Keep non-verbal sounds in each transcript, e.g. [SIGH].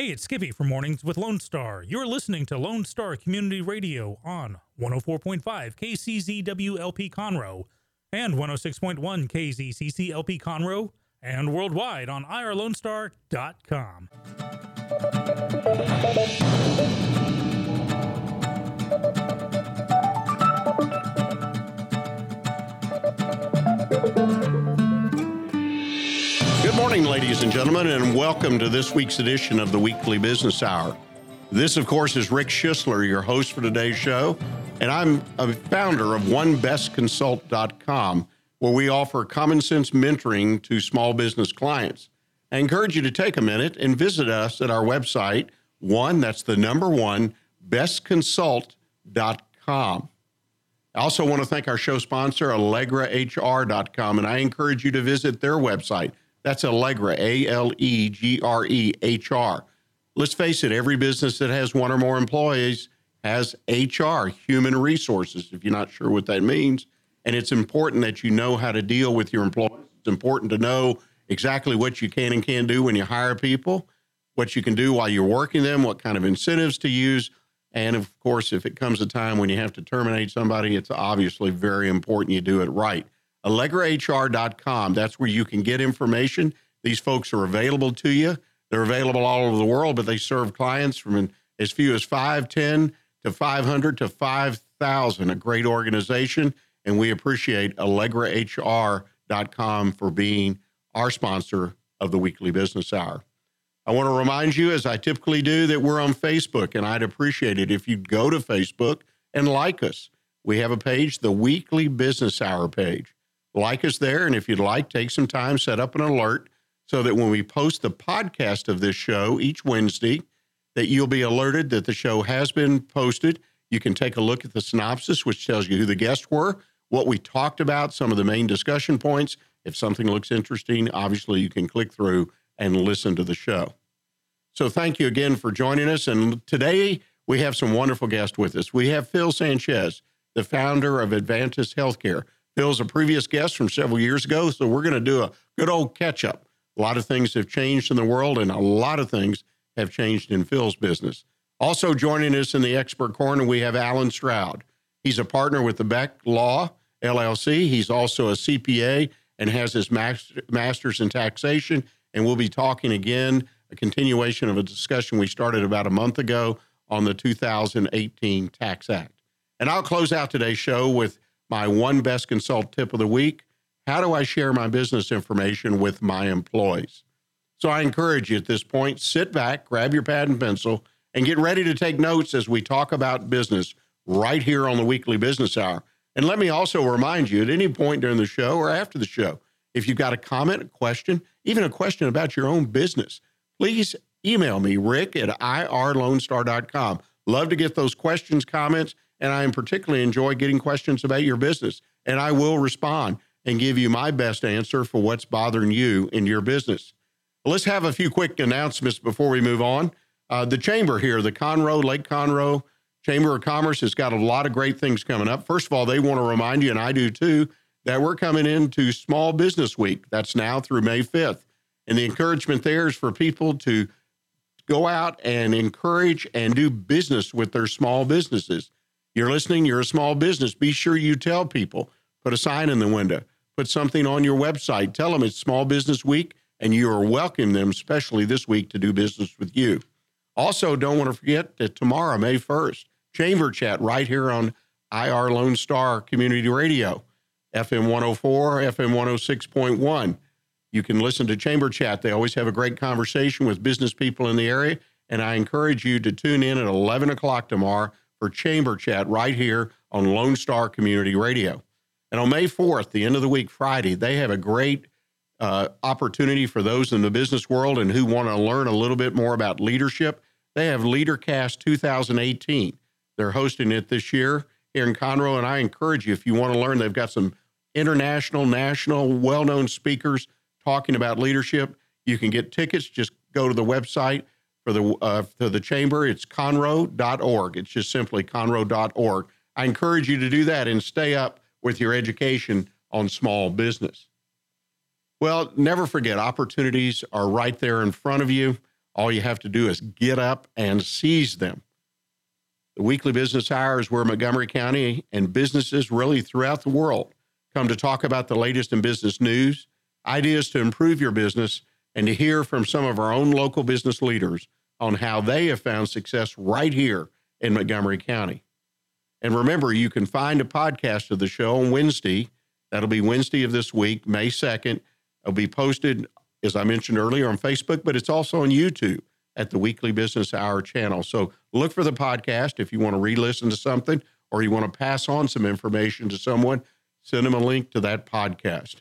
Hey, it's Skippy from Mornings with Lone Star. You're listening to Lone Star Community Radio on 104.5 KCZWLP Conroe and 106.1 KZCCLP Conroe and worldwide on irlonestar.com. Good morning, ladies and gentlemen, and welcome to this week's edition of the Weekly Business Hour. This, of course, is Rick Schisler, your host for today's show, and I'm a founder of OneBestConsult.com, where we offer common sense mentoring to small business clients. I encourage you to take a minute and visit us at our website, one, that's the number one, bestconsult.com. I also want to thank our show sponsor, AllegreHR.com, and I encourage you to visit their website. That's Allegre, A L E G R E H R. Let's face it, every business that has one or more employees has HR, human resources, if you're not sure what that means. And it's important that you know how to deal with your employees. It's important to know exactly what you can and can't do when you hire people, what you can do while you're working them, what kind of incentives to use. And of course, if it comes a time when you have to terminate somebody, it's obviously very important you do it right. AllegreHR.com, that's where you can get information. These folks are available to you. They're available all over the world, but they serve clients from as few as 510 to 500 to 5,000. A great organization. And we appreciate AllegreHR.com for being our sponsor of the weekly business hour. I want to remind you, as I typically do, that we're on Facebook, and I'd appreciate it if you'd go to Facebook and like us. We have a page, the Weekly Business Hour page. Like us there, and if you'd like, take some time, set up an alert so that when we post the podcast of this show each Wednesday, that you'll be alerted that the show has been posted. You can take a look at the synopsis, which tells you who the guests were, what we talked about, some of the main discussion points. If something looks interesting, obviously you can click through and listen to the show. So thank you again for joining us. And today we have some wonderful guests with us. We have Phil Sanchez, the founder of Avantis Healthcare. Phil's a previous guest from several years ago, so we're going to do a good old catch up. A lot of things have changed in the world, and a lot of things have changed in Phil's business. Also joining us in the expert corner, we have Alan Stroud. He's a partner with the Beck Law LLC. He's also a CPA and has his master's in taxation. And we'll be talking again, a continuation of a discussion we started about a month ago on the 2018 Tax Act. And I'll close out today's show with my one best consult tip of the week. How do I share my business information with my employees? So I encourage you at this point, sit back, grab your pad and pencil, and get ready to take notes as we talk about business right here on the weekly business hour. And let me also remind you at any point during the show or after the show, if you've got a comment, a question, even a question about your own business, please email me, rick at irlonestar.com. Love to get those questions, comments, and I particularly enjoy getting questions about your business. And I will respond and give you my best answer for what's bothering you in your business. Let's have a few quick announcements before we move on. Uh, the chamber here, the Conroe, Lake Conroe Chamber of Commerce, has got a lot of great things coming up. First of all, they want to remind you, and I do too, that we're coming into Small Business Week. That's now through May 5th. And the encouragement there is for people to go out and encourage and do business with their small businesses. You're listening, you're a small business. Be sure you tell people, put a sign in the window, put something on your website, tell them it's Small Business Week, and you are welcoming them, especially this week, to do business with you. Also, don't want to forget that tomorrow, May 1st, Chamber Chat right here on IR Lone Star Community Radio, FM 104, FM 106.1. You can listen to Chamber Chat. They always have a great conversation with business people in the area. And I encourage you to tune in at 11 o'clock tomorrow for Chamber Chat right here on Lone Star Community Radio. And on May 4th, the end of the week, Friday, they have a great uh, opportunity for those in the business world and who want to learn a little bit more about leadership. They have LeaderCast 2018. They're hosting it this year here in Conroe, and I encourage you if you want to learn. They've got some international, national, well-known speakers talking about leadership. You can get tickets. Just go to the website for the uh, for the chamber. It's conroe.org. It's just simply conroe.org. I encourage you to do that and stay up with your education on small business. Well, never forget, opportunities are right there in front of you. All you have to do is get up and seize them. The weekly business hour is where Montgomery County and businesses really throughout the world come to talk about the latest in business news, ideas to improve your business, and to hear from some of our own local business leaders on how they have found success right here in Montgomery County. And remember, you can find a podcast of the show on Wednesday. That'll be Wednesday of this week, May 2nd. It'll be posted, as I mentioned earlier, on Facebook, but it's also on YouTube at the Weekly Business Hour channel. So look for the podcast if you want to re listen to something or you want to pass on some information to someone, send them a link to that podcast.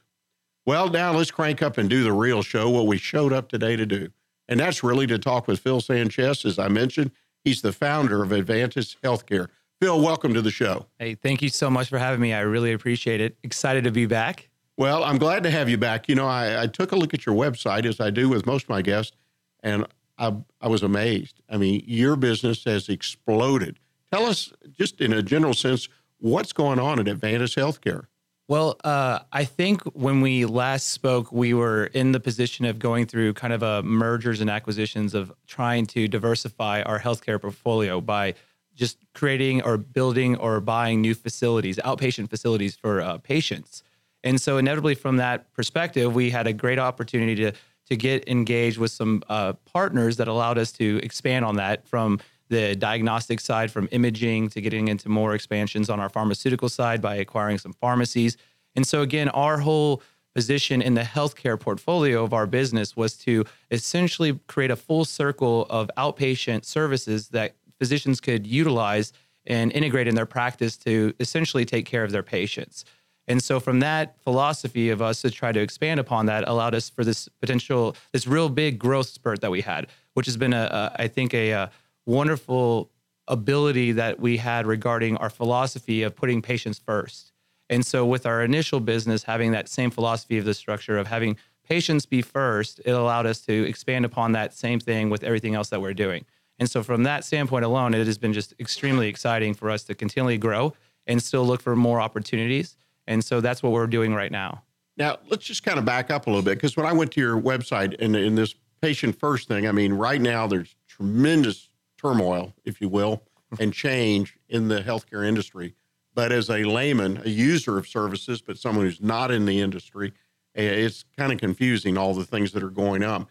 Well, now let's crank up and do the real show, what we showed up today to do. And that's really to talk with Phil Sanchez. As I mentioned, he's the founder of Avantis Healthcare. Phil, welcome to the show. Hey, thank you so much for having me. I really appreciate it. Excited to be back. Well, I'm glad to have you back. You know, I, I took a look at your website, as I do with most of my guests, and I, I was amazed. I mean, your business has exploded. Tell us, just in a general sense, what's going on at Avantis Healthcare? Well, uh, I think when we last spoke, we were in the position of going through kind of a mergers and acquisitions of trying to diversify our healthcare portfolio by just creating or building or buying new facilities, outpatient facilities for uh, patients. And so, inevitably, from that perspective, we had a great opportunity to to get engaged with some uh, partners that allowed us to expand on that from the diagnostic side, from imaging to getting into more expansions on our pharmaceutical side by acquiring some pharmacies. And so, again, our whole position in the healthcare portfolio of our business was to essentially create a full circle of outpatient services that physicians could utilize and integrate in their practice to essentially take care of their patients. And so from that philosophy of us to try to expand upon that allowed us for this potential, this real big growth spurt that we had, which has been a, a I think a, a wonderful ability that we had regarding our philosophy of putting patients first. And so with our initial business having that same philosophy of the structure of having patients be first, it allowed us to expand upon that same thing with everything else that we're doing. And so from that standpoint alone, it has been just extremely exciting for us to continually grow and still look for more opportunities and so that's what we're doing right now. Now, let's just kind of back up a little bit because when I went to your website and in this patient first thing, I mean, right now there's tremendous turmoil, if you will, and change in the healthcare industry. But as a layman, a user of services, but someone who's not in the industry, eh, it's kind of confusing all the things that are going on.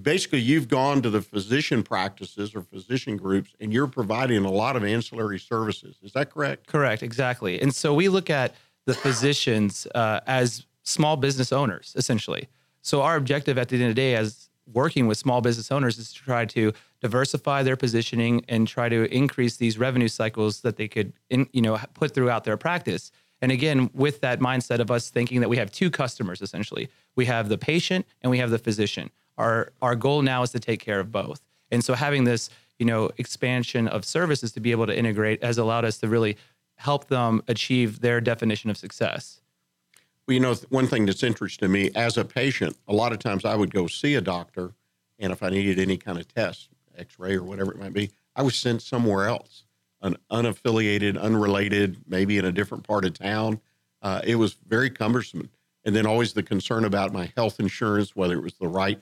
Basically, you've gone to the physician practices or physician groups and you're providing a lot of ancillary services. Is that correct? Correct, exactly. And so we look at the physicians uh, as small business owners, essentially. So our objective at the end of the day, as working with small business owners, is to try to diversify their positioning and try to increase these revenue cycles that they could, in, you know, put throughout their practice. And again, with that mindset of us thinking that we have two customers, essentially, we have the patient and we have the physician. Our our goal now is to take care of both. And so having this, you know, expansion of services to be able to integrate has allowed us to really help them achieve their definition of success? Well, you know, one thing that's interesting to me as a patient, a lot of times I would go see a doctor, and if I needed any kind of test, x ray or whatever it might be, I was sent somewhere else, an unaffiliated, unrelated, maybe in a different part of town. Uh, it was very cumbersome. And then always the concern about my health insurance, whether it was the right.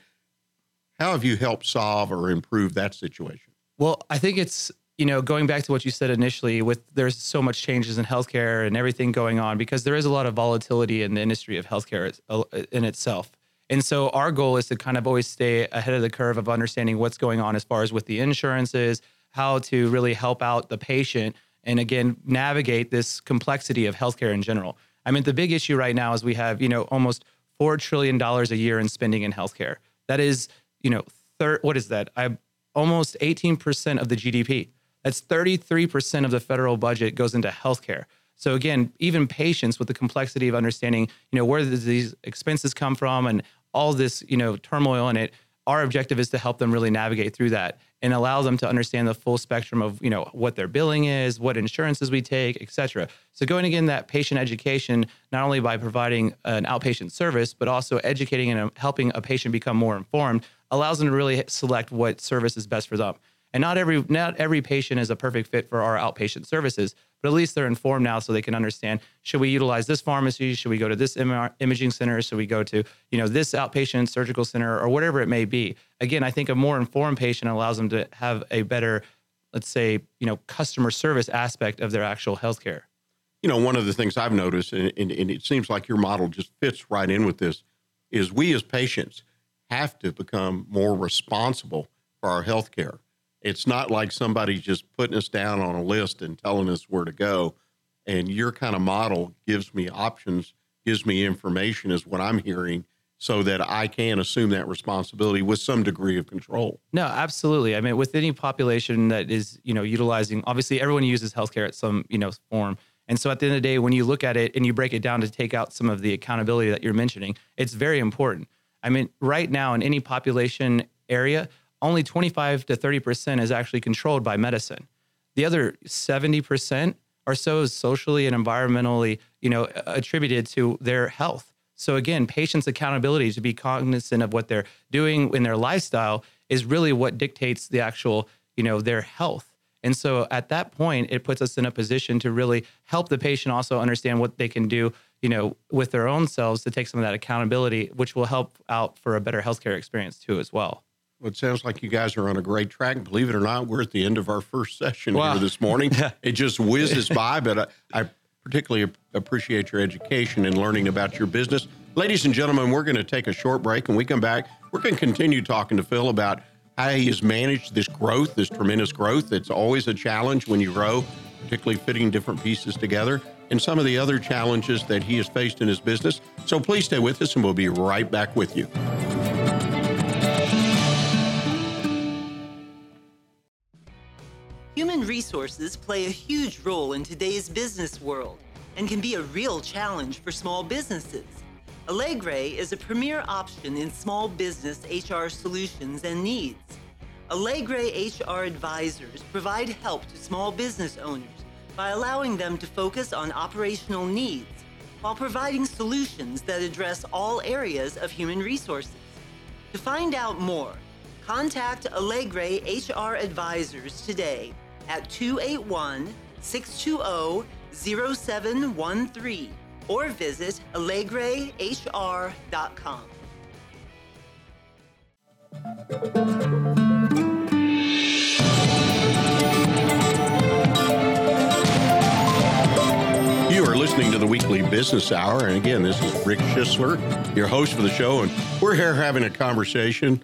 How have you helped solve or improve that situation? Well, I think it's you know, going back to what you said initially, with there's so much changes in healthcare and everything going on, because there is a lot of volatility in the industry of healthcare uh, in itself. And so our goal is to kind of always stay ahead of the curve of understanding what's going on as far as with the insurances, how to really help out the patient, and again navigate this complexity of healthcare in general. I mean, the big issue right now is we have you know almost four trillion dollars a year in spending in healthcare. That is, you know, third. What is that? I almost 18% of the GDP. That's 33% of the federal budget goes into healthcare. So again, even patients with the complexity of understanding, you know, where these expenses come from and all this, you know, turmoil in it, our objective is to help them really navigate through that and allow them to understand the full spectrum of, you know, what their billing is, what insurances we take, et cetera. So going again that patient education, not only by providing an outpatient service, but also educating and helping a patient become more informed, allows them to really select what service is best for them. And not every not every patient is a perfect fit for our outpatient services, but at least they're informed now so they can understand should we utilize this pharmacy, should we go to this imaging center, should we go to, you know, this outpatient surgical center or whatever it may be. again, I think a more informed patient allows them to have a better, let's say, you know, customer service aspect of their actual healthcare. You know, one of the things I've noticed, and, and, and it seems like your model just fits right in with this, is we as patients have to become more responsible for our health care. It's not like somebody just putting us down on a list and telling us where to go. And your kind of model gives me options, gives me information, is what I'm hearing, so that I can assume that responsibility with some degree of control. No, absolutely. I mean, with any population that is, you know, utilizing, obviously everyone uses healthcare at some, you know, form. And so at the end of the day, when you look at it and you break it down to take out some of the accountability that you're mentioning, it's very important. I mean, right now in any population area, only 25 to 30% is actually controlled by medicine. The other 70% or so is socially and environmentally, you know, attributed to their health. So again, patients' accountability to be cognizant of what they're doing in their lifestyle is really what dictates the actual, you know, their health. And so at that point, it puts us in a position to really help the patient also understand what they can do, you know, with their own selves to take some of that accountability, which will help out for a better healthcare experience too as well. Well, it sounds like you guys are on a great track. Believe it or not, we're at the end of our first session wow. here this morning. [LAUGHS] it just whizzes by, but I, I particularly appreciate your education and learning about your business. Ladies and gentlemen, we're going to take a short break. and we come back, we're going to continue talking to Phil about how he has managed this growth, this tremendous growth. It's always a challenge when you grow, particularly fitting different pieces together, and some of the other challenges that he has faced in his business. So please stay with us, and we'll be right back with you. Resources play a huge role in today's business world and can be a real challenge for small businesses. Allegre is a premier option in small business HR solutions and needs. Allegre HR advisors provide help to small business owners by allowing them to focus on operational needs while providing solutions that address all areas of human resources. To find out more, contact Allegre HR advisors today at 281 620 0713 or visit allegrehr.com. You are listening to the weekly business hour. And again, this is Rick Schisler, your host for the show. And we're here having a conversation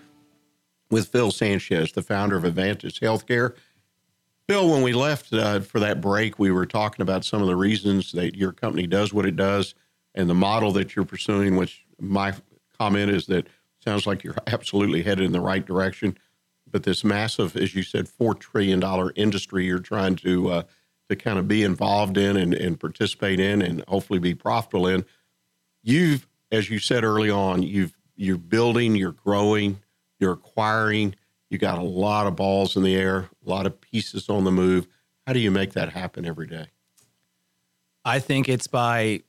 with Phil Sanchez, the founder of Avantis Healthcare. Bill, when we left uh, for that break, we were talking about some of the reasons that your company does what it does and the model that you're pursuing, which my comment is that sounds like you're absolutely headed in the right direction. But this massive, as you said, $4 trillion industry you're trying to, uh, to kind of be involved in and, and participate in and hopefully be profitable in, you've, as you said early on, you've, you're building, you're growing, you're acquiring you got a lot of balls in the air, a lot of pieces on the move. How do you make that happen every day? I think it's by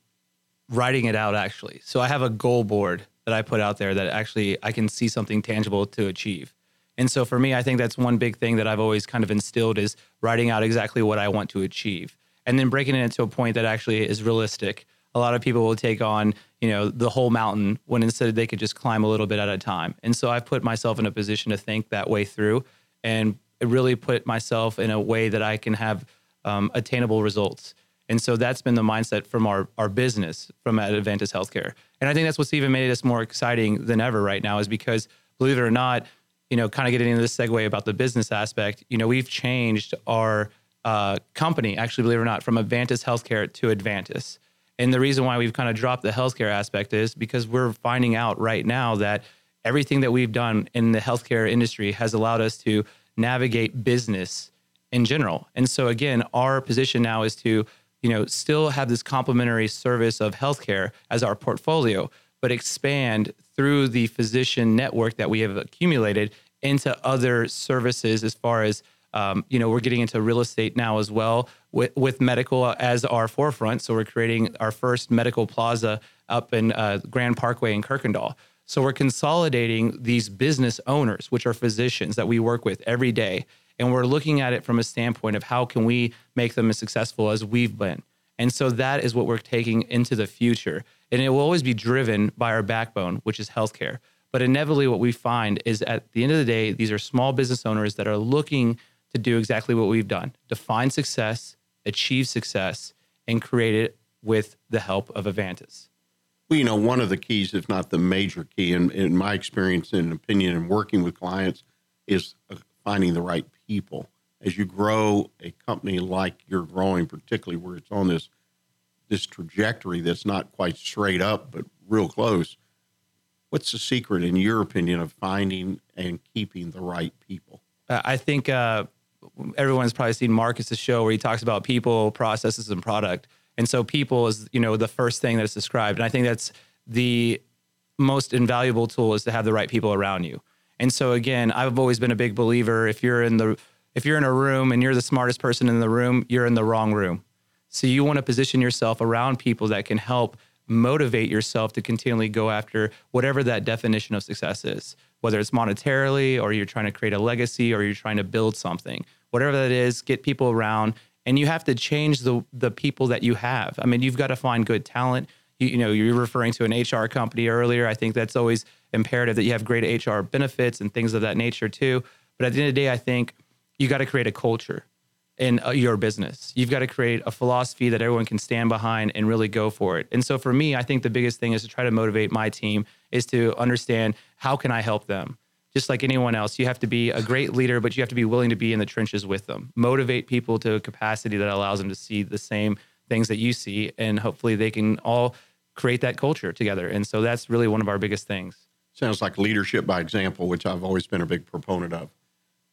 writing it out actually. So I have a goal board that I put out there that actually I can see something tangible to achieve. And so for me, I think that's one big thing that I've always kind of instilled is writing out exactly what I want to achieve and then breaking it into a point that actually is realistic a lot of people will take on you know the whole mountain when instead they could just climb a little bit at a time and so i've put myself in a position to think that way through and really put myself in a way that i can have um, attainable results and so that's been the mindset from our, our business from at Avantis Healthcare. And I think that's what's even made us more exciting than ever right now is because believe it or not, you know, kind of getting into this segue about the business aspect, you know, we've changed our uh, company, actually, believe it or not, from Avantis Healthcare to Avantis. And the reason why we've kind of dropped the healthcare aspect is because we're finding out right now that everything that we've done in the healthcare industry has allowed us to navigate business in general. And so again, our position now is to, you know, still have this complementary service of healthcare as our portfolio, but expand through the physician network that we have accumulated into other services as far as um, you know, we're getting into real estate now as well with, with medical as our forefront. So we're creating our first medical plaza up in uh, Grand Parkway in Kirkendahl. So we're consolidating these business owners, which are physicians that we work with every day, and we're looking at it from a standpoint of how can we make them as successful as we've been. And so that is what we're taking into the future. And it will always be driven by our backbone, which is healthcare. But inevitably, what we find is at the end of the day, these are small business owners that are looking to do exactly what we've done define success, achieve success, and create it with the help of Avantis. Well, you know, one of the keys, if not the major key, in, in my experience and opinion and working with clients, is uh, finding the right people. As you grow a company like you're growing, particularly where it's on this this trajectory that's not quite straight up, but real close, what's the secret, in your opinion, of finding and keeping the right people? Uh, I think uh, everyone's probably seen Marcus's show where he talks about people, processes, and product. And so, people is you know the first thing that's described, and I think that's the most invaluable tool is to have the right people around you. And so, again, I've always been a big believer. If you're in the if you're in a room and you're the smartest person in the room, you're in the wrong room. So you want to position yourself around people that can help motivate yourself to continually go after whatever that definition of success is, whether it's monetarily or you're trying to create a legacy or you're trying to build something. Whatever that is, get people around and you have to change the the people that you have. I mean, you've got to find good talent. You, you know, you're referring to an HR company earlier. I think that's always imperative that you have great HR benefits and things of that nature too. But at the end of the day, I think you got to create a culture in uh, your business. You've got to create a philosophy that everyone can stand behind and really go for it. And so for me, I think the biggest thing is to try to motivate my team is to understand how can I help them? Just like anyone else, you have to be a great leader, but you have to be willing to be in the trenches with them. Motivate people to a capacity that allows them to see the same things that you see and hopefully they can all create that culture together. And so that's really one of our biggest things. Sounds like leadership by example, which I've always been a big proponent of.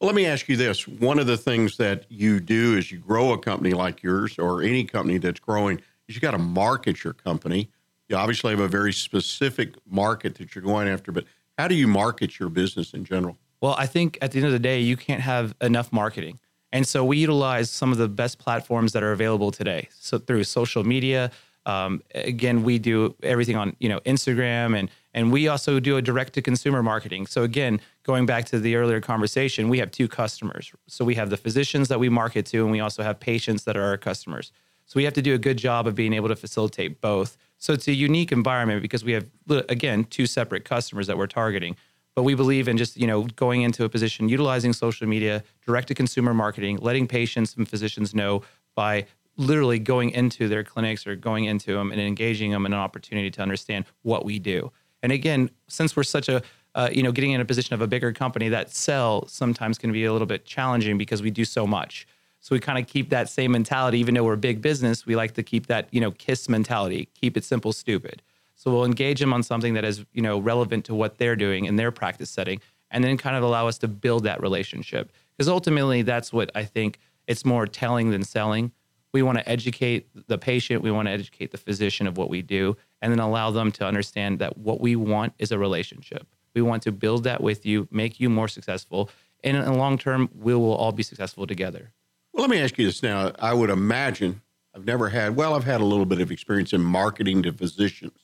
Well, let me ask you this. One of the things that you do as you grow a company like yours or any company that's growing is you got to market your company. You obviously have a very specific market that you're going after, but how do you market your business in general? Well, I think at the end of the day, you can't have enough marketing. And so we utilize some of the best platforms that are available today. So through social media, um, again, we do everything on you know Instagram and and we also do a direct to consumer marketing. So again, going back to the earlier conversation, we have two customers. So we have the physicians that we market to, and we also have patients that are our customers. So we have to do a good job of being able to facilitate both. So it's a unique environment because we have again two separate customers that we're targeting. But we believe in just you know going into a position utilizing social media, direct to consumer marketing, letting patients and physicians know by literally going into their clinics or going into them and engaging them in an opportunity to understand what we do. And again, since we're such a uh, you know, getting in a position of a bigger company, that sell sometimes can be a little bit challenging because we do so much. So we kind of keep that same mentality, even though we're big business. We like to keep that, you know, KISS mentality, keep it simple, stupid. So we'll engage them on something that is, you know, relevant to what they're doing in their practice setting, and then kind of allow us to build that relationship. Because ultimately, that's what I think it's more telling than selling we want to educate the patient, we want to educate the physician of what we do, and then allow them to understand that what we want is a relationship. We want to build that with you, make you more successful, and in the long term, we will all be successful together. Well, let me ask you this now. I would imagine I've never had, well, I've had a little bit of experience in marketing to physicians,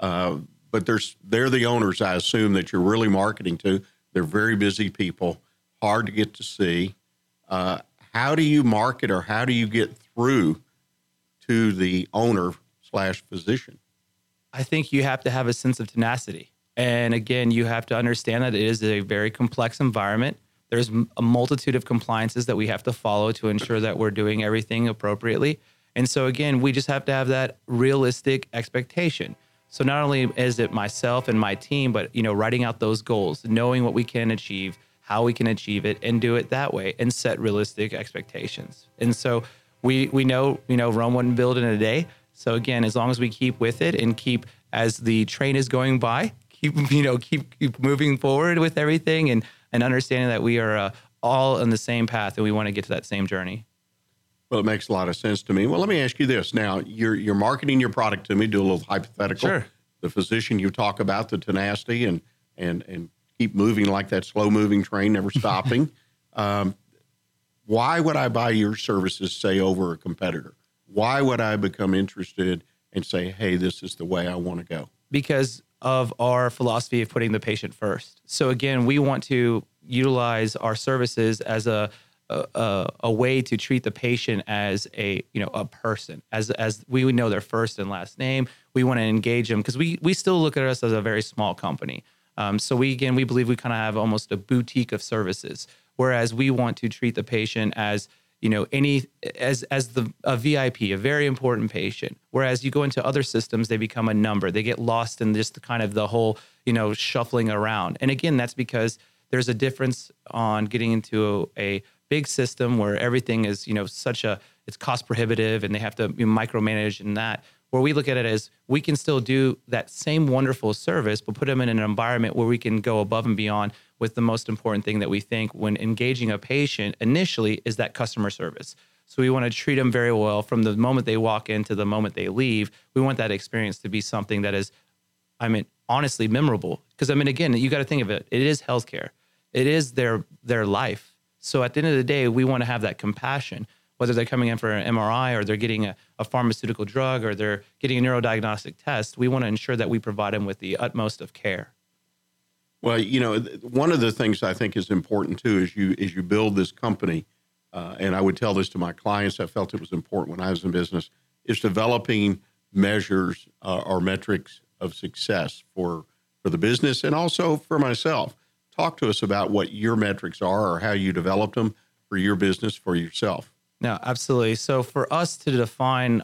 uh, but there's they're the owners, I assume, that you're really marketing to. They're very busy people, hard to get to see. Uh, how do you market or how do you get through to the owner slash physician? I think you have to have a sense of tenacity. And again, you have to understand that it is a very complex environment. There's a multitude of compliances that we have to follow to ensure that we're doing everything appropriately. And so, again, we just have to have that realistic expectation. So, not only is it myself and my team, but you know, writing out those goals, knowing what we can achieve, how we can achieve it, and do it that way, and set realistic expectations. And so, we we know you know Rome wasn't built in a day. So again, as long as we keep with it and keep as the train is going by, keep [LAUGHS] you know keep, keep moving forward with everything and and understanding that we are uh, all on the same path and we want to get to that same journey. Well, it makes a lot of sense to me. Well, let me ask you this. Now, you're you're marketing your product to me. Do a little hypothetical. Sure. The physician you talk about the tenacity and and and keep moving like that slow moving train, never [LAUGHS] stopping. um, why would I buy your services, say, over a competitor? Why would I become interested and say, hey, this is the way I want to go? Because of our philosophy of putting the patient first. So again, we want to utilize our services as a a, a, way to treat the patient as a you know a person as as we would know their first and last name we want to engage them because we we still look at us as a very small company Um, so we again we believe we kind of have almost a boutique of services, whereas we want to treat the patient as you know any as as the a VIP, a very important patient. Whereas you go into other systems, they become a number. They get lost in just the kind of the whole you know shuffling around. And again, that's because there's a difference on getting into a, a big system where everything is you know such a it's cost prohibitive and they have to micromanage and that where we look at it as we can still do that same wonderful service, but put them in an environment where we can go above and beyond with the most important thing that we think when engaging a patient initially is that customer service. So we want to treat them very well from the moment they walk in to the moment they leave. We want that experience to be something that is, I mean, honestly memorable. Because I mean, again, you got to think of it. It is healthcare. It is their their life. So at the end of the day, we want to have that compassion whether they're coming in for an MRI or they're getting a, a pharmaceutical drug or they're getting a neurodiagnostic test, we want to ensure that we provide them with the utmost of care. Well, you know, one of the things I think is important too is you as you build this company, uh, and I would tell this to my clients. I felt it was important when I was in business is developing measures uh, or metrics of success for for the business and also for myself. Talk to us about what your metrics are or how you developed them for your business for yourself. No, absolutely. So for us to define,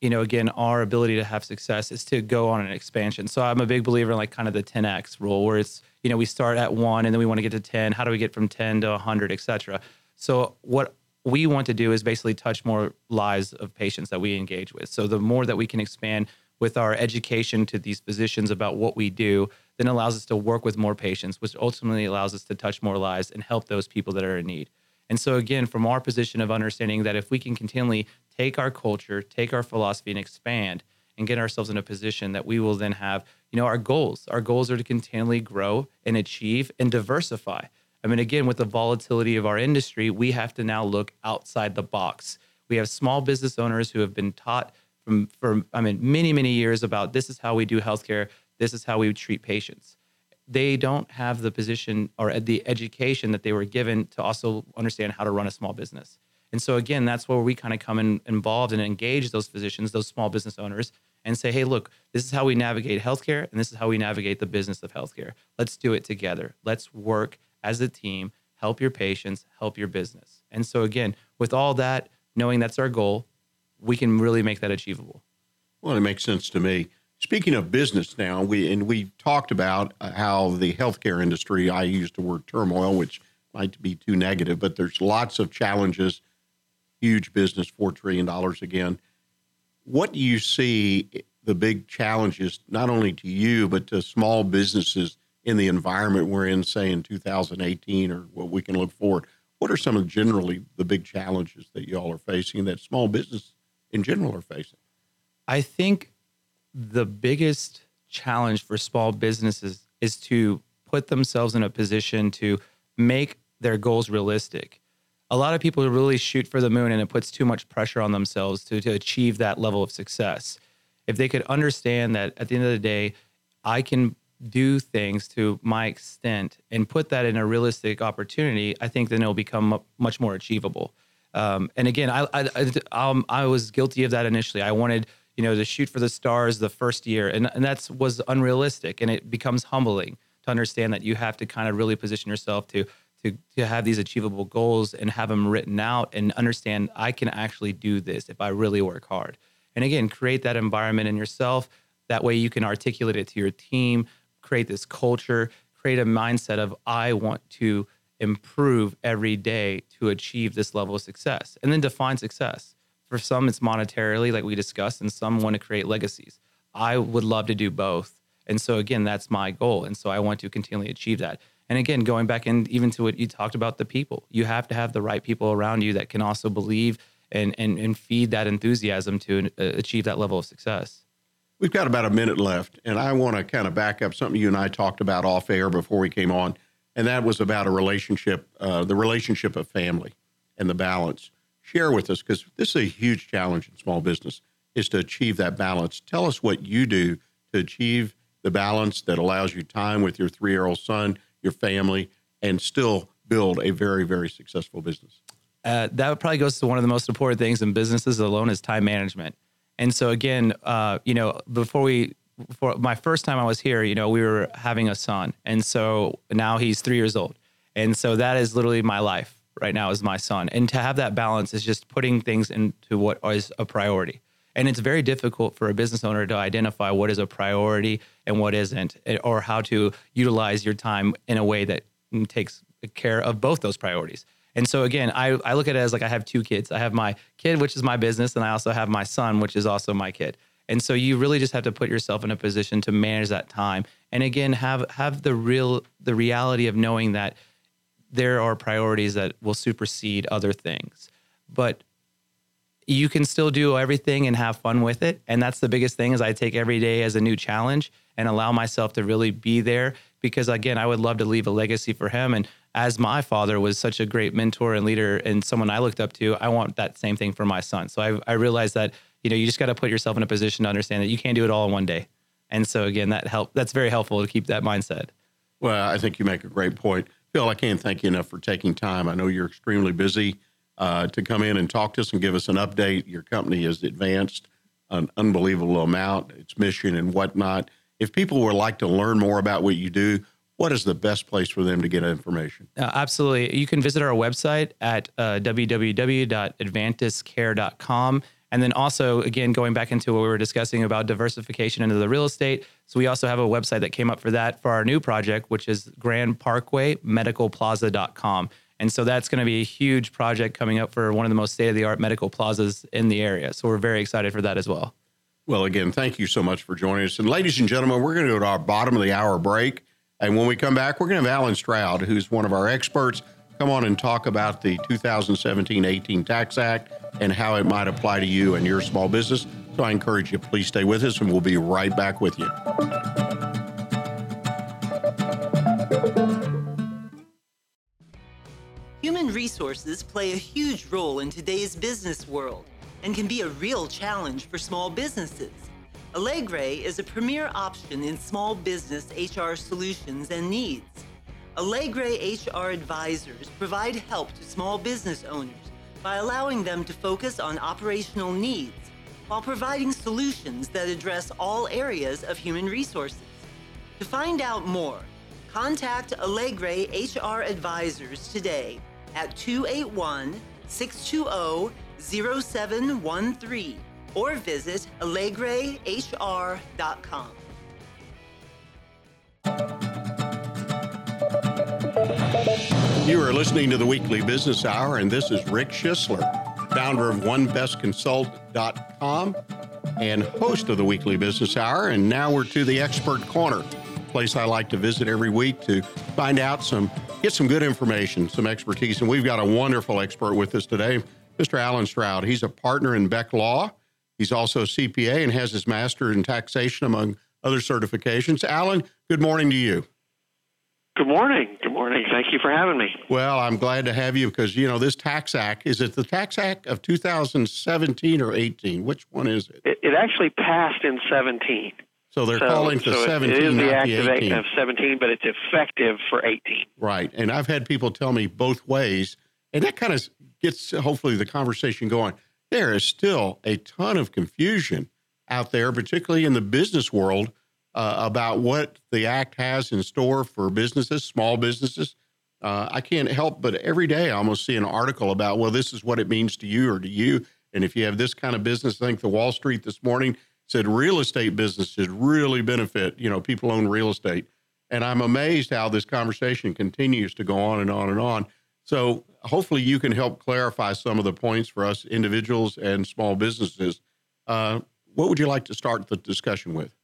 you know, again, our ability to have success is to go on an expansion. So I'm a big believer in like kind of the 10x rule, where it's you know we start at one and then we want to get to 10. How do we get from 10 to 100, et cetera? So what we want to do is basically touch more lives of patients that we engage with. So the more that we can expand with our education to these physicians about what we do, then allows us to work with more patients, which ultimately allows us to touch more lives and help those people that are in need. And so, again, from our position of understanding that if we can continually take our culture, take our philosophy, and expand and get ourselves in a position that we will then have, you know, our goals. Our goals are to continually grow and achieve and diversify. I mean, again, with the volatility of our industry, we have to now look outside the box. We have small business owners who have been taught from, for, I mean, many, many years about this is how we do healthcare, this is how we treat patients they don't have the position or the education that they were given to also understand how to run a small business. And so again, that's where we kind of come in involved and engage those physicians, those small business owners, and say, hey, look, this is how we navigate healthcare, and this is how we navigate the business of healthcare. Let's do it together. Let's work as a team, help your patients, help your business. And so again, with all that, knowing that's our goal, we can really make that achievable. Well, it makes sense to me. Speaking of business now, we and we talked about uh, how the healthcare industry. I used the word turmoil, which might be too negative, but there's lots of challenges. Huge business, four trillion dollars again. What do you see the big challenges, not only to you but to small businesses in the environment we're in, say in 2018, or what we can look forward? What are some of generally the big challenges that y'all are facing that small business in general are facing? I think the biggest challenge for small businesses is to put themselves in a position to make their goals realistic. A lot of people really shoot for the moon and it puts too much pressure on themselves to, to achieve that level of success. If they could understand that at the end of the day, I can do things to my extent and put that in a realistic opportunity, I think then it'll become much more achievable. Um, and again, I, I, I, um, I was guilty of that initially. I wanted you know, to shoot for the stars the first year. And, and that was unrealistic. And it becomes humbling to understand that you have to kind of really position yourself to, to, to have these achievable goals and have them written out and understand I can actually do this if I really work hard. And again, create that environment in yourself. That way you can articulate it to your team, create this culture, create a mindset of I want to improve every day to achieve this level of success and then define success for some, it's monetarily, like we discussed, and some want to create legacies. I would love to do both. And so, again, that's my goal. And so I want to continually achieve that. And again, going back in even to what you talked about the people, you have to have the right people around you that can also believe and, and, and feed that enthusiasm to uh, achieve that level of success. We've got about a minute left, and I want to kind of back up something you and I talked about off air before we came on, and that was about a relationship, uh, the relationship of family and the balance share with us because this is a huge challenge in small business is to achieve that balance. Tell us what you do to achieve the balance that allows you time with your three year old son, your family, and still build a very, very successful business. Uh, that probably goes to one of the most important things in businesses alone is time management. And so again, uh, you know, before we for my first time I was here, you know, we were having a son, and so now he's three years old, and so that is literally my life right now is my son, and to have that balance is just putting things into what is a priority. And it's very difficult for a business owner to identify what is a priority and what isn't, eh, or how to utilize your time in a way that takes care of both those priorities. And so again, I, I look at it as like I have two kids. I have my kid, which is my business, and I also have my son, which is also my kid. And so you really just have to put yourself in a position to manage that time. And again, have have the real the reality of knowing that there are priorities that will supersede other things. But you can still do everything and have fun with it. And that's the biggest thing is I take every day as a new challenge and allow myself to really be there because again, I would love to leave a legacy for him. And as my father was such a great mentor and leader and someone I looked up to, I want that same thing for my son. So I, I realized that, you know, you just got to put yourself in a position to understand that you can't do it all in one day. And so again, that help that's very helpful to keep that mindset. Well, I think you make a great point. Phil, I can't thank you enough for taking time. I know you're extremely busy uh, to come in and talk to us and give us an update. Your company has advanced an unbelievable amount, its mission and whatnot. If people would like to learn more about what you do, what is the best place for them to get information? Uh, absolutely. You can visit our website at uh, www.advantiscare.com. And then also, again, going back into what we were discussing about diversification into the real estate. So we also have a website that came up for that for our new project, which is Grand Parkway Medicalplaza.com. And so that's going to be a huge project coming up for one of the most state of the art medical plazas in the area. So we're very excited for that as well. Well, again, thank you so much for joining us. And ladies and gentlemen, we're going to go to our bottom of the hour break. And when we come back, we're going to have Alan Stroud, who's one of our experts, come on and talk about the 2017 18 Tax Act and how it might apply to you and your small business. So I encourage you, please stay with us, and we'll be right back with you. Human resources play a huge role in today's business world and can be a real challenge for small businesses. Allegre is a premier option in small business HR solutions and needs. Allegre HR advisors provide help to small business owners by allowing them to focus on operational needs while providing solutions that address all areas of human resources. To find out more, contact Allegre HR advisors today at 281 620 0713 or visit AllegreHR.com. You are listening to the Weekly Business Hour, and this is Rick Schisler, founder of OneBestConsult.com and host of the Weekly Business Hour. And now we're to the Expert Corner, place I like to visit every week to find out some, get some good information, some expertise. And we've got a wonderful expert with us today, Mr. Alan Stroud. He's a partner in Beck Law. He's also CPA and has his master in taxation, among other certifications. Alan, good morning to you. Good morning. Good morning. Thank you for having me. Well, I'm glad to have you because, you know, this Tax Act, is it the Tax Act of 2017 or 18? Which one is it? It, it actually passed in 17. So they're so, calling for so 17, it is the not act the 18. of 17, but it's effective for 18. Right. And I've had people tell me both ways, and that kind of gets hopefully the conversation going. There is still a ton of confusion out there, particularly in the business world, uh, about what the act has in store for businesses, small businesses. Uh, I can't help but every day I almost see an article about, well, this is what it means to you or to you. And if you have this kind of business, I think the Wall Street this morning said real estate businesses really benefit. You know, people own real estate. And I'm amazed how this conversation continues to go on and on and on. So hopefully you can help clarify some of the points for us individuals and small businesses. Uh, what would you like to start the discussion with?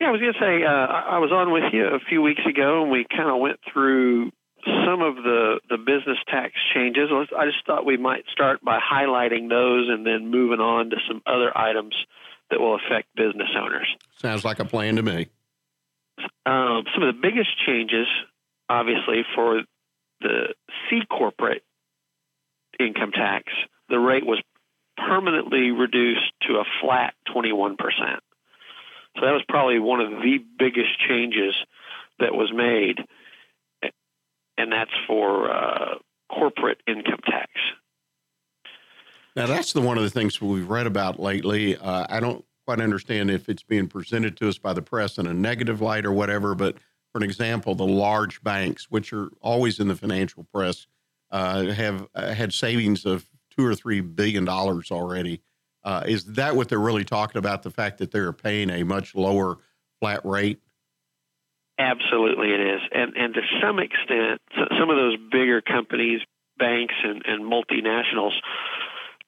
Yeah, I was going to say, uh, I was on with you a few weeks ago, and we kind of went through some of the, the business tax changes. I just thought we might start by highlighting those and then moving on to some other items that will affect business owners. Sounds like a plan to me. Um, some of the biggest changes, obviously, for the C corporate income tax, the rate was permanently reduced to a flat 21%. So that was probably one of the biggest changes that was made, and that's for uh, corporate income tax. Now, that's the one of the things we've read about lately. Uh, I don't quite understand if it's being presented to us by the press in a negative light or whatever. But for an example, the large banks, which are always in the financial press, uh, have uh, had savings of two or three billion dollars already. Uh, is that what they're really talking about? The fact that they're paying a much lower flat rate? Absolutely, it is, and and to some extent, some of those bigger companies, banks, and, and multinationals,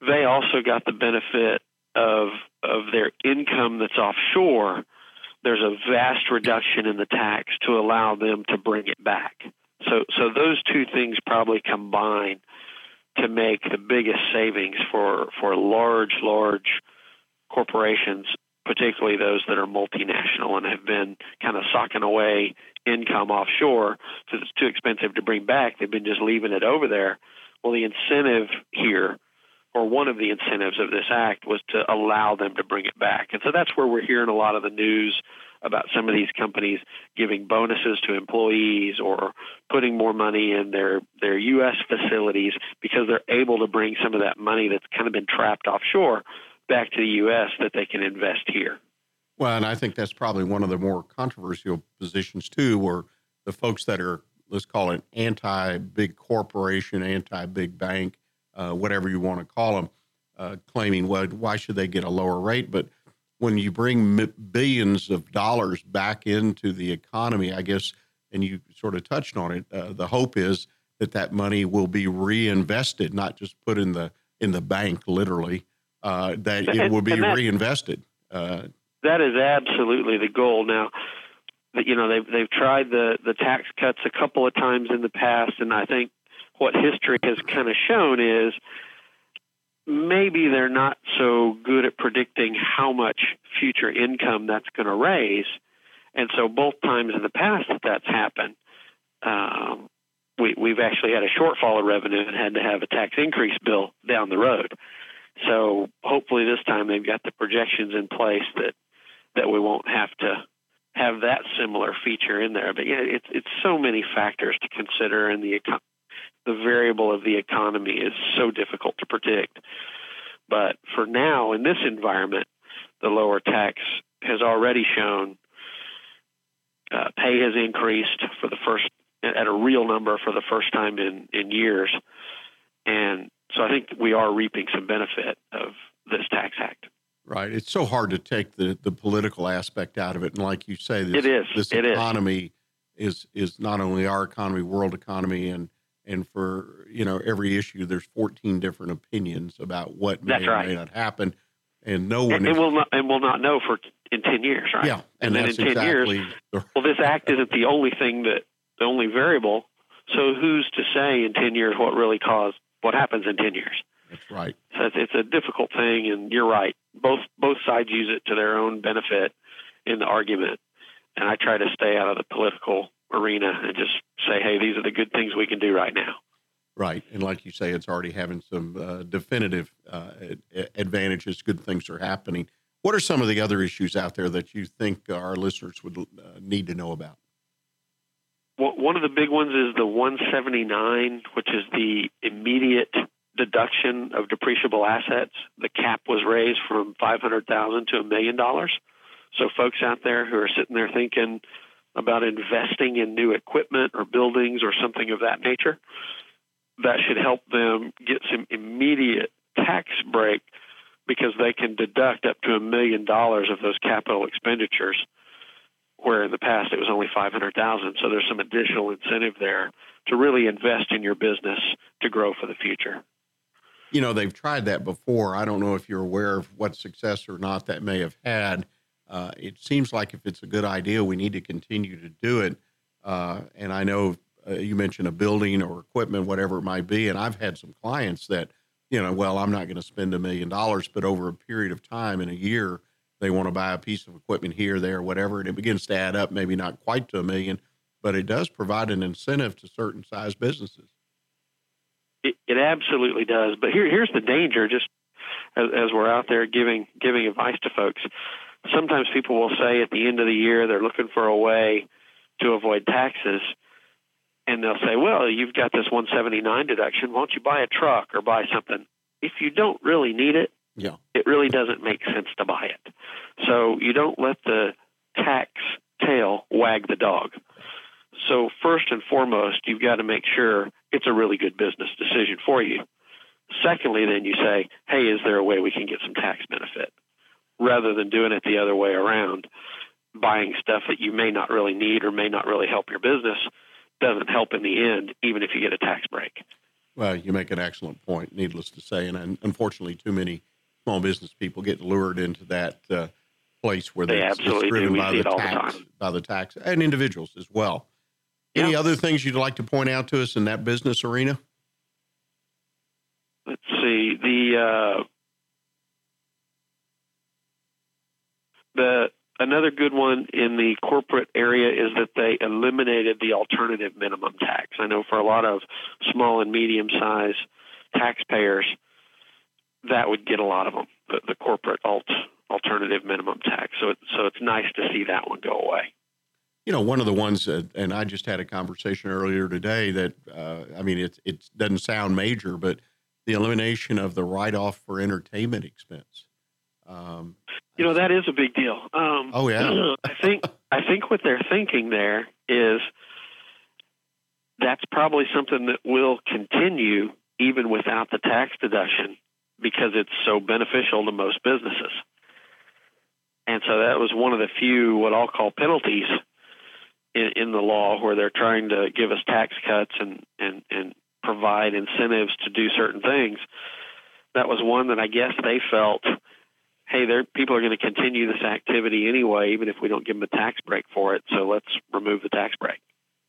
they also got the benefit of of their income that's offshore. There's a vast reduction in the tax to allow them to bring it back. So so those two things probably combine to make the biggest savings for for large large corporations particularly those that are multinational and have been kind of socking away income offshore because it's too expensive to bring back. They've been just leaving it over there. Well, the incentive here, or one of the incentives of this act, was to allow them to bring it back. And so that's where we're hearing a lot of the news about some of these companies giving bonuses to employees or putting more money in their their U.S. facilities because they're able to bring some of that money that's kind of been trapped offshore back to the U.S. that they can invest here. Well, and I think that's probably one of the more controversial positions too, where the folks that are let's call it anti big corporation, anti big bank, uh, whatever you want to call them, uh, claiming well, why should they get a lower rate? But when you bring billions of dollars back into the economy, I guess, and you sort of touched on it, uh, the hope is that that money will be reinvested, not just put in the in the bank, literally, uh, that it will be that, reinvested. Uh, that is absolutely the goal. Now, you know they've they've tried the the tax cuts a couple of times in the past, and I think what history has kind of shown is maybe they're not so good at predicting how much future income that's going to raise. And so both times in the past that that's happened, um, we, we've actually had a shortfall of revenue and had to have a tax increase bill down the road. So hopefully this time they've got the projections in place that that we won't have to have that similar feature in there. But yeah, it's it's so many factors to consider, and the the variable of the economy is so difficult to predict. But for now, in this environment, the lower tax has already shown uh, pay has increased for the first at a real number for the first time in in years, and so I think we are reaping some benefit of this tax act. Right. It's so hard to take the, the political aspect out of it. And like you say, this, it is. this it economy is. is is not only our economy, world economy, and and for you know every issue, there's 14 different opinions about what may right. or may not happen, and no one and, and will not and will not know for in 10 years, right? Yeah, and, and then in 10 exactly years, the, well, this act isn't the only thing that the only variable. So who's to say in 10 years what really caused what happens in 10 years? That's right. So it's, it's a difficult thing, and you're right. Both both sides use it to their own benefit in the argument, and I try to stay out of the political arena and just say, hey, these are the good things we can do right now. Right, and like you say, it's already having some uh, definitive uh, advantages. Good things are happening. What are some of the other issues out there that you think our listeners would uh, need to know about? Well, one of the big ones is the 179, which is the immediate deduction of depreciable assets. The cap was raised from 500,000 to a million dollars. So folks out there who are sitting there thinking about investing in new equipment or buildings or something of that nature, that should help them get some immediate tax break because they can deduct up to a million dollars of those capital expenditures where in the past it was only 500,000 so there's some additional incentive there to really invest in your business to grow for the future you know, they've tried that before. I don't know if you're aware of what success or not that may have had. Uh, it seems like if it's a good idea, we need to continue to do it. Uh, and I know uh, you mentioned a building or equipment, whatever it might be. And I've had some clients that, you know, well, I'm not going to spend a million dollars, but over a period of time in a year, they want to buy a piece of equipment here, there, whatever. And it begins to add up, maybe not quite to a million, but it does provide an incentive to certain size businesses. It, it absolutely does. But here, here's the danger. Just as, as we're out there giving giving advice to folks, sometimes people will say at the end of the year they're looking for a way to avoid taxes, and they'll say, "Well, you've got this 179 deduction. Why don't you buy a truck or buy something?" If you don't really need it, Yeah. it really doesn't make sense to buy it. So you don't let the tax tail wag the dog. So first and foremost, you've got to make sure it's a really good business decision for you. Secondly, then you say, hey, is there a way we can get some tax benefit? Rather than doing it the other way around, buying stuff that you may not really need or may not really help your business doesn't help in the end, even if you get a tax break. Well, you make an excellent point, needless to say. And unfortunately, too many small business people get lured into that uh, place where They they're absolutely driven by the all the tax, by the tax, and individuals as well. Any Yeah. other things you'd like to point out to us in that business arena? let's see the uh, the another good one in the corporate area is that they eliminated the alternative minimum tax. I know for a lot of small and medium sized taxpayers, that would get a lot of them the, the corporate alt alternative minimum tax. So it, so it's nice to see that one go away. You know, one of the ones that, and I just had a conversation earlier today that, uh, I mean, it, it doesn't sound major, but the elimination of the write off for entertainment expense. Um, You know that is a big deal. Um, Oh, yeah. [CLEARS THROAT] I think I think what they're thinking there is that's probably something that will continue even without the tax deduction because it's so beneficial to most businesses. And so that was one of the few what I'll call penalties in, in the law where they're trying to give us tax cuts and, and, and provide incentives to do certain things. That was one that I guess they felt hey, there people are going to continue this activity anyway, even if we don't give them a tax break for it. So let's remove the tax break.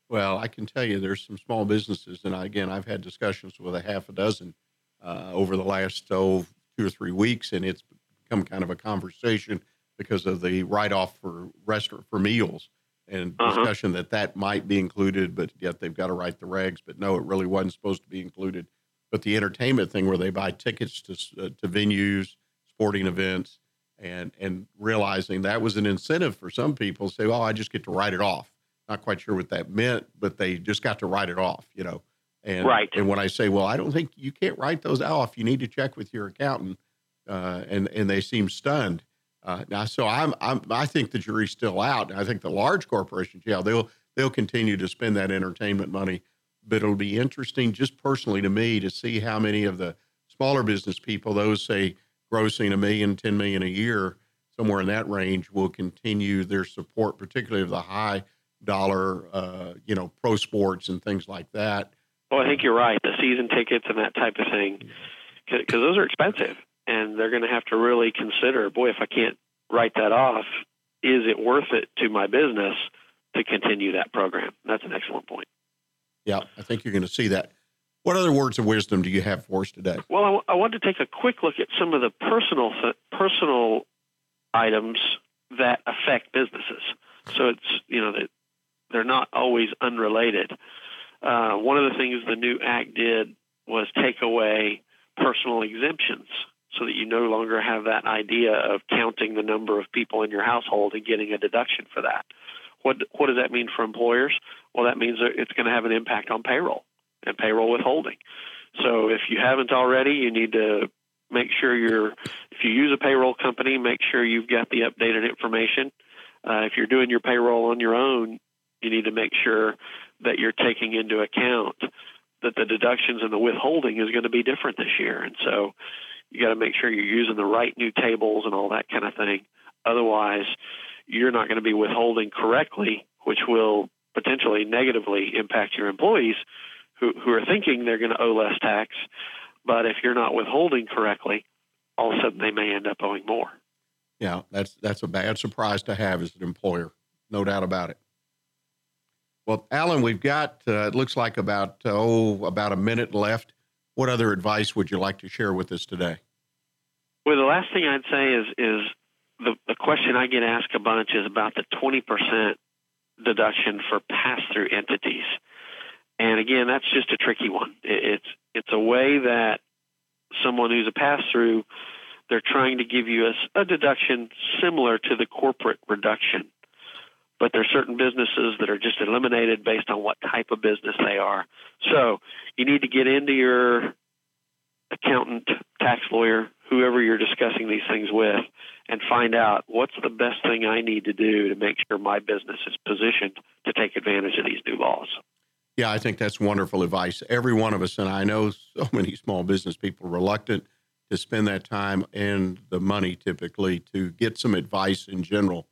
Well, I can tell you there's some small businesses, and again, I've had discussions with a half a dozen uh, over the last oh, two or three weeks, and it's become kind of a conversation because of the write-off for restaurant for meals and Uh-huh. discussion that that might be included, but yet they've got to write the regs. But no, it really wasn't supposed to be included. But the entertainment thing, where they buy tickets to uh, to venues, sporting events, and and realizing that was an incentive for some people to say, "Oh, I just get to write it off." Not quite sure what that meant, but they just got to write it off, you know. And Right. and when I say, "Well, I don't think you can't write those off. You need to check with your accountant," uh, and and they seem stunned. Uh, now, so I'm, I'm I think the jury's still out. I think the large corporations, yeah, they'll they'll continue to spend that entertainment money, but it'll be interesting, just personally to me, to see how many of the smaller business people, those say grossing a million, 10 million a year, somewhere in that range, will continue their support, particularly of the high dollar, uh, you know, pro sports and things like that. Well, I think you're right. The season tickets and that type of thing, because those are expensive, and they're going to have to really consider. Boy, if I can't write that off, is it worth it to my business to continue that program? That's an excellent point. Yeah, I think you're going to see that. What other words of wisdom do you have for us today? Well, I, w- I want to take a quick look at some of the personal th- personal items that affect businesses. So it's you know that they're not always unrelated. Uh, one of the things the new act did was take away personal exemptions, so that you no longer have that idea of counting the number of people in your household and getting a deduction for that. What what does that mean for employers? Well, that means it's going to have an impact on payroll and payroll withholding. So if you haven't already, you need to make sure you're, if you use a payroll company, make sure you've got the updated information. Uh, if you're doing your payroll on your own, you need to make sure that you're taking into account that the deductions and the withholding is going to be different this year. And so you got to make sure you're using the right new tables and all that kind of thing. Otherwise, you're not going to be withholding correctly, which will potentially negatively impact your employees who, who are thinking they're going to owe less tax. But if you're not withholding correctly, all of a sudden they may end up owing more. Yeah, that's that's a bad surprise to have as an employer, no doubt about it. Well, Alan, we've got uh, it looks like about oh about a minute left. What other advice would you like to share with us today? Well, the last thing I'd say is is the, the question I get asked a bunch is about the 20% deduction for pass through entities. And again, that's just a tricky one. It's it's a way that someone who's a pass through, they're trying to give you a, a deduction similar to the corporate reduction. But there are certain businesses that are just eliminated based on what type of business they are. So you need to get into your accountant, tax lawyer, whoever you're discussing these things with and find out what's the best thing I need to do to make sure my business is positioned to take advantage of these new laws. Yeah, I think that's wonderful advice. Every one of us, and I know so [LAUGHS] many small business people reluctant to spend that time and the money typically to get some advice in general.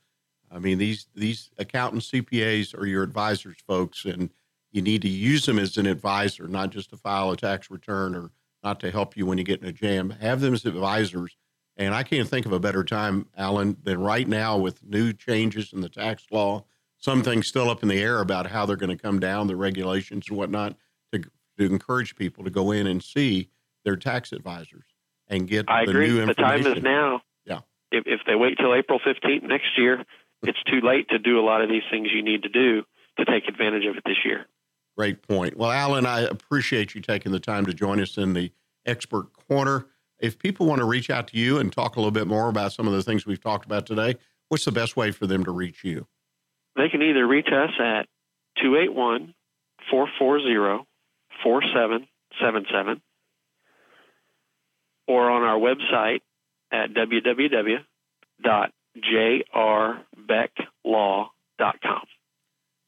I mean, these these accountants, CPAs are your advisors, folks, and you need to use them as an advisor, not just to file a tax return or not to help you when you get in a jam. Have them as advisors. And I can't think of a better time, Alan, than right now with new changes in the tax law. Some things still up in the air about how they're going to come down, the regulations and whatnot, to, to encourage people to go in and see their tax advisors and get I the agree. new The time is now. Yeah. If, if they wait till April 15th next year, it's too late to do a lot of these things you need to do to take advantage of it this year. Great point. Well, Alan, I appreciate you taking the time to join us in the expert corner. If people want to reach out to you and talk a little bit more about some of the things we've talked about today, what's the best way for them to reach you? They can either reach us at 281 440 4777 or on our website at www.jrbecklaw.com.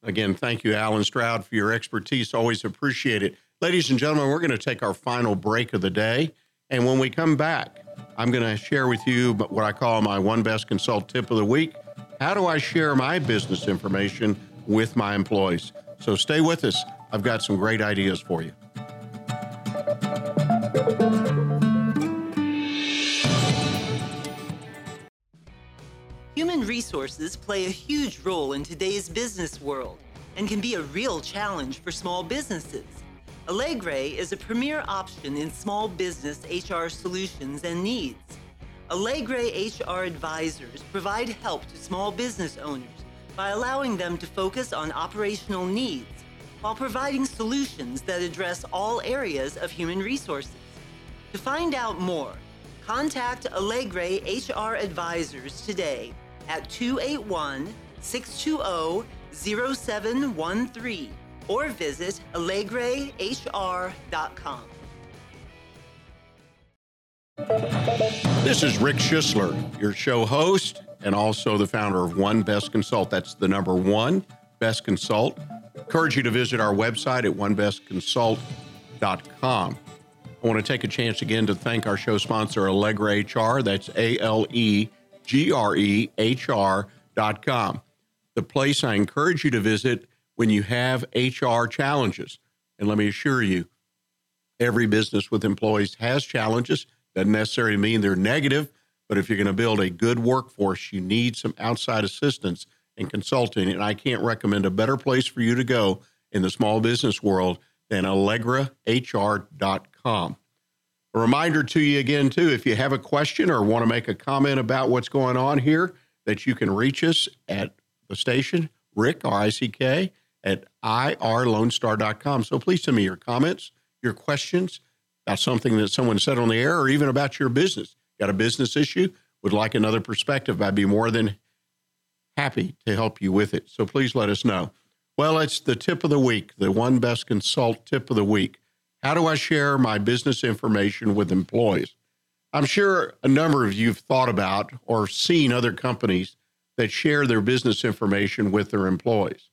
Again, thank you, Alan Stroud, for your expertise. Always appreciate it. Ladies and gentlemen, we're going to take our final break of the day. And when we come back, I'm going to share with you what I call my One Best Consult tip of the week. How do I share my business information with my employees? So stay with us. I've got some great ideas for you. Human resources play a huge role in today's business world and can be a real challenge for small businesses. Allegre is a premier option in small business HR solutions and needs. Allegre HR advisors provide help to small business owners by allowing them to focus on operational needs while providing solutions that address all areas of human resources. To find out more, contact Allegre HR advisors today at 281 620 0713 or visit AllegreHR.com. This is Rick Schisler, your show host and also the founder of One Best Consult. That's the number one, Best Consult. Encourage you to visit our website at onebestconsult.com. I want to take a chance again to thank our show sponsor, Allegre HR. That's A L E G R E H R.com. The place I encourage you to visit when you have HR challenges. And let me assure you, every business with employees has challenges. Doesn't necessarily mean they're negative, but if you're going to build a good workforce, you need some outside assistance and consulting. And I can't recommend a better place for you to go in the small business world than allegrehr.com. A reminder to you again, too, if you have a question or want to make a comment about what's going on here, that you can reach us at the station, Rick, R I C K, at irlonestar.com. So please send me your comments, your questions about something that someone said on the air, or even about your business. Got a business issue? Would like another perspective? I'd be more than happy to help you with it. So please let us know. Well, it's the tip of the week, the One Best Consult tip of the week. How do I share my business information with employees? I'm sure a number of you have thought about or seen other companies that share their business information with their employees.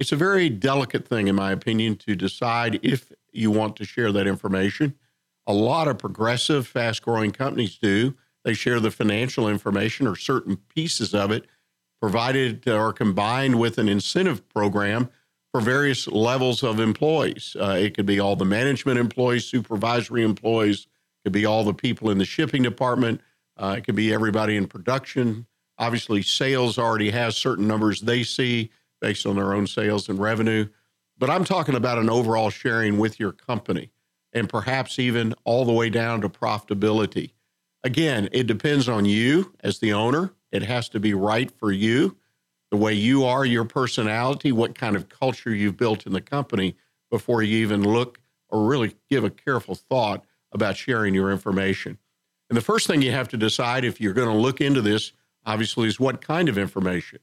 It's a very delicate thing, in my opinion, to decide if you want to share that information. A lot of progressive, fast growing companies do. They share the financial information or certain pieces of it, provided or combined with an incentive program for various levels of employees. Uh, it could be all the management employees, supervisory employees, it could be all the people in the shipping department, uh, it could be everybody in production. Obviously, sales already has certain numbers they see based on their own sales and revenue. But I'm talking about an overall sharing with your company and perhaps even all the way down to profitability. Again, it depends on you as the owner. It has to be right for you, the way you are, your personality, what kind of culture you've built in the company before you even look or really give a careful thought about sharing your information. And the first thing you have to decide if you're going to look into this, obviously, is what kind of information.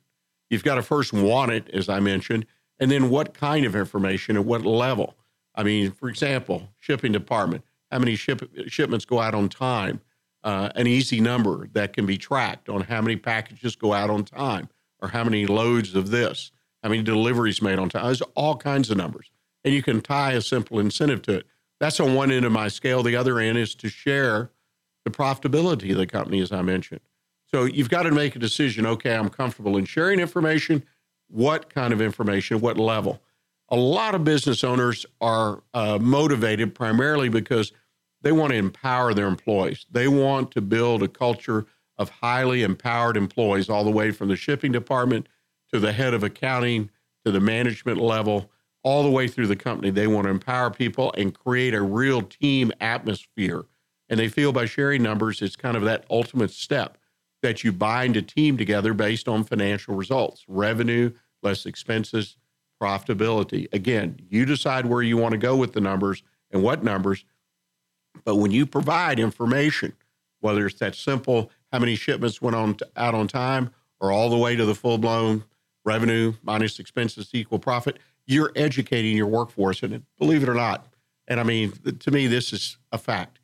You've got to first want it, as I mentioned, and then what kind of information at what level. I mean, for example, shipping department, how many ship, shipments go out on time? uh, an easy number that can be tracked on how many packages go out on time or how many loads of this, how many deliveries made on time. There's all kinds of numbers. And you can tie a simple incentive to it. That's on one end of my scale. The other end is to share the profitability of the company, as I mentioned. So you've got to make a decision. Okay, I'm comfortable in sharing information. What kind of information? What level? A lot of business owners are uh, motivated primarily because they want to empower their employees. They want to build a culture of highly empowered employees, all the way from the shipping department to the head of accounting to the management level, all the way through the company. They want to empower people and create a real team atmosphere. And they feel by sharing numbers, it's kind of that ultimate step that you bind a team together based on financial results, revenue, less expenses, profitability. Again, you decide where you want to go with the numbers and what numbers. But when you provide information, whether it's that simple, how many shipments went on out on time, or all the way to the full blown revenue minus expenses equal profit, you're educating your workforce. And believe it or not, and I mean, to me, this is a fact.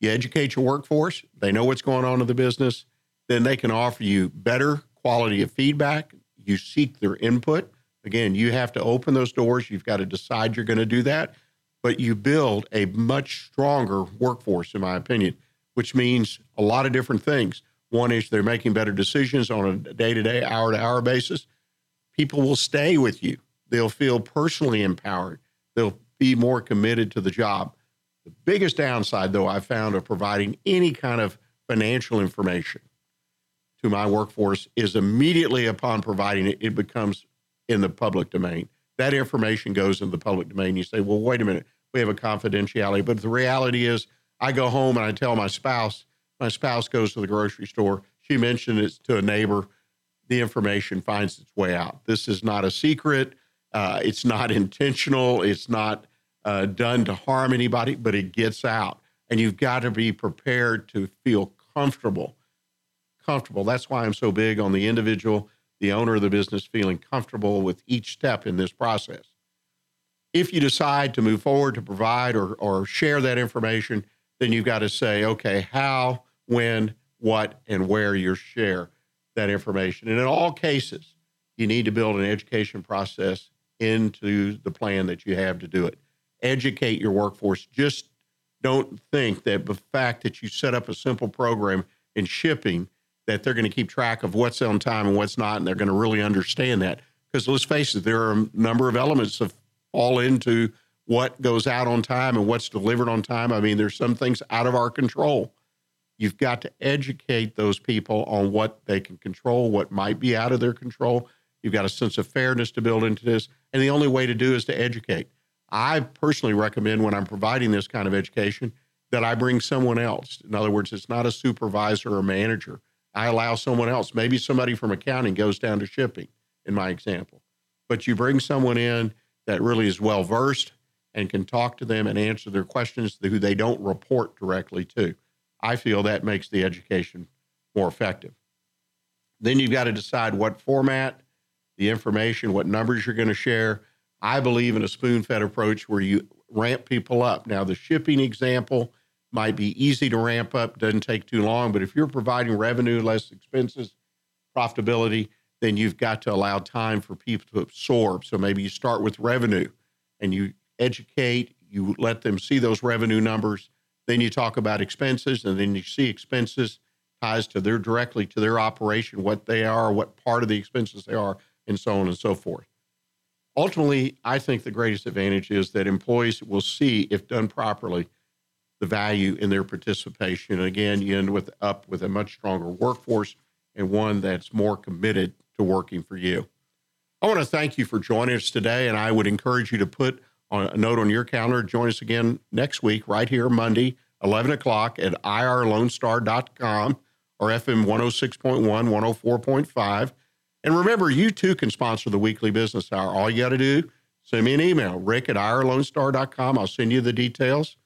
You educate your workforce, they know what's going on in the business, then they can offer you better quality of feedback. You seek their input. Again, you have to open those doors. You've got to decide you're going to do that but you build a much stronger workforce, in my opinion, which means a lot of different things. One is they're making better decisions on a day to day, hour to hour basis. People will stay with you, they'll feel personally empowered, they'll be more committed to the job. The biggest downside, though, I found of providing any kind of financial information to my workforce is immediately upon providing it, it becomes in the public domain. That information goes in the public domain. You say, well, wait a minute we have a confidentiality. But the reality is, I go home and I tell my spouse, my spouse goes to the grocery store. She mentioned it to a neighbor. The information finds its way out. This is not a secret. Uh, it's not [LAUGHS] intentional. It's not uh, done to harm anybody, but it gets out. And you've got to be prepared to feel comfortable. Comfortable. That's why I'm so big on the individual, the owner of the business feeling comfortable with each step in this process if you decide to move forward to provide or, or share that information, then you've got to say, okay, how, when, what, and where you share that information. And in all cases, you need to build an education process into the plan that you have to do it. Educate your workforce. Just don't think that the fact that you set up a simple program in shipping that they're going to keep track of what's on time and what's not, and they're going to really understand that. Because let's face it, there are a number of elements of all into what goes out on time and what's delivered on time. I mean, there's some things out of our control. You've got to educate those people on what they can control, what might be out of their control. You've got a sense of fairness to build into this. And the only way to do is to educate. I personally recommend when I'm providing this kind of education that I bring someone else. In other words, it's not a supervisor or manager. I allow someone else. Maybe somebody from accounting goes down to shipping, in my example. But you bring someone in that really is well versed and can talk to them and answer their questions who they don't report directly to. I feel that makes the education more effective. Then you've got to decide what format, the information, what numbers you're going to share. I believe in a spoon fed approach where you ramp people up. Now, the shipping example might be easy to ramp up, doesn't take too long, but if you're providing revenue, less expenses, profitability, then you've got to allow time for people to absorb. So maybe you start with revenue and you educate, you let them see those revenue numbers. Then you talk about expenses, and then you see expenses ties to their directly to their operation, what they are, what part of the expenses they are, and so on and so forth. Ultimately, I think the greatest advantage is that employees will see, if done properly, the value in their participation. And again, you end with up with a much stronger workforce and one that's more committed to working for you. I want to thank you for joining us today, and I would encourage you to put on a note on your calendar. Join us again next week, right here, Monday, 11 o'clock at irlonestar.com or FM 106.1, 104.5. And remember, you too can sponsor the weekly business hour. All you got to do, send me an email, rick at irlonestar.com. I'll send you the details.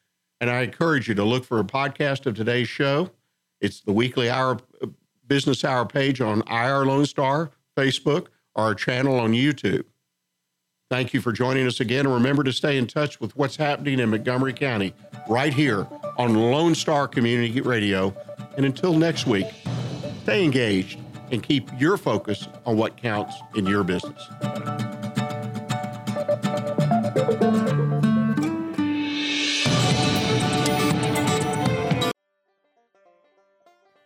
And I encourage you to look for a podcast of today's show. It's the weekly hour business hour page on IR Lone Star Facebook, or our channel on YouTube. Thank you for joining us again. And remember to stay in touch with what's happening in Montgomery County right here on Lone Star Community Radio And until next week, stay engaged and keep your focus on what counts in your business.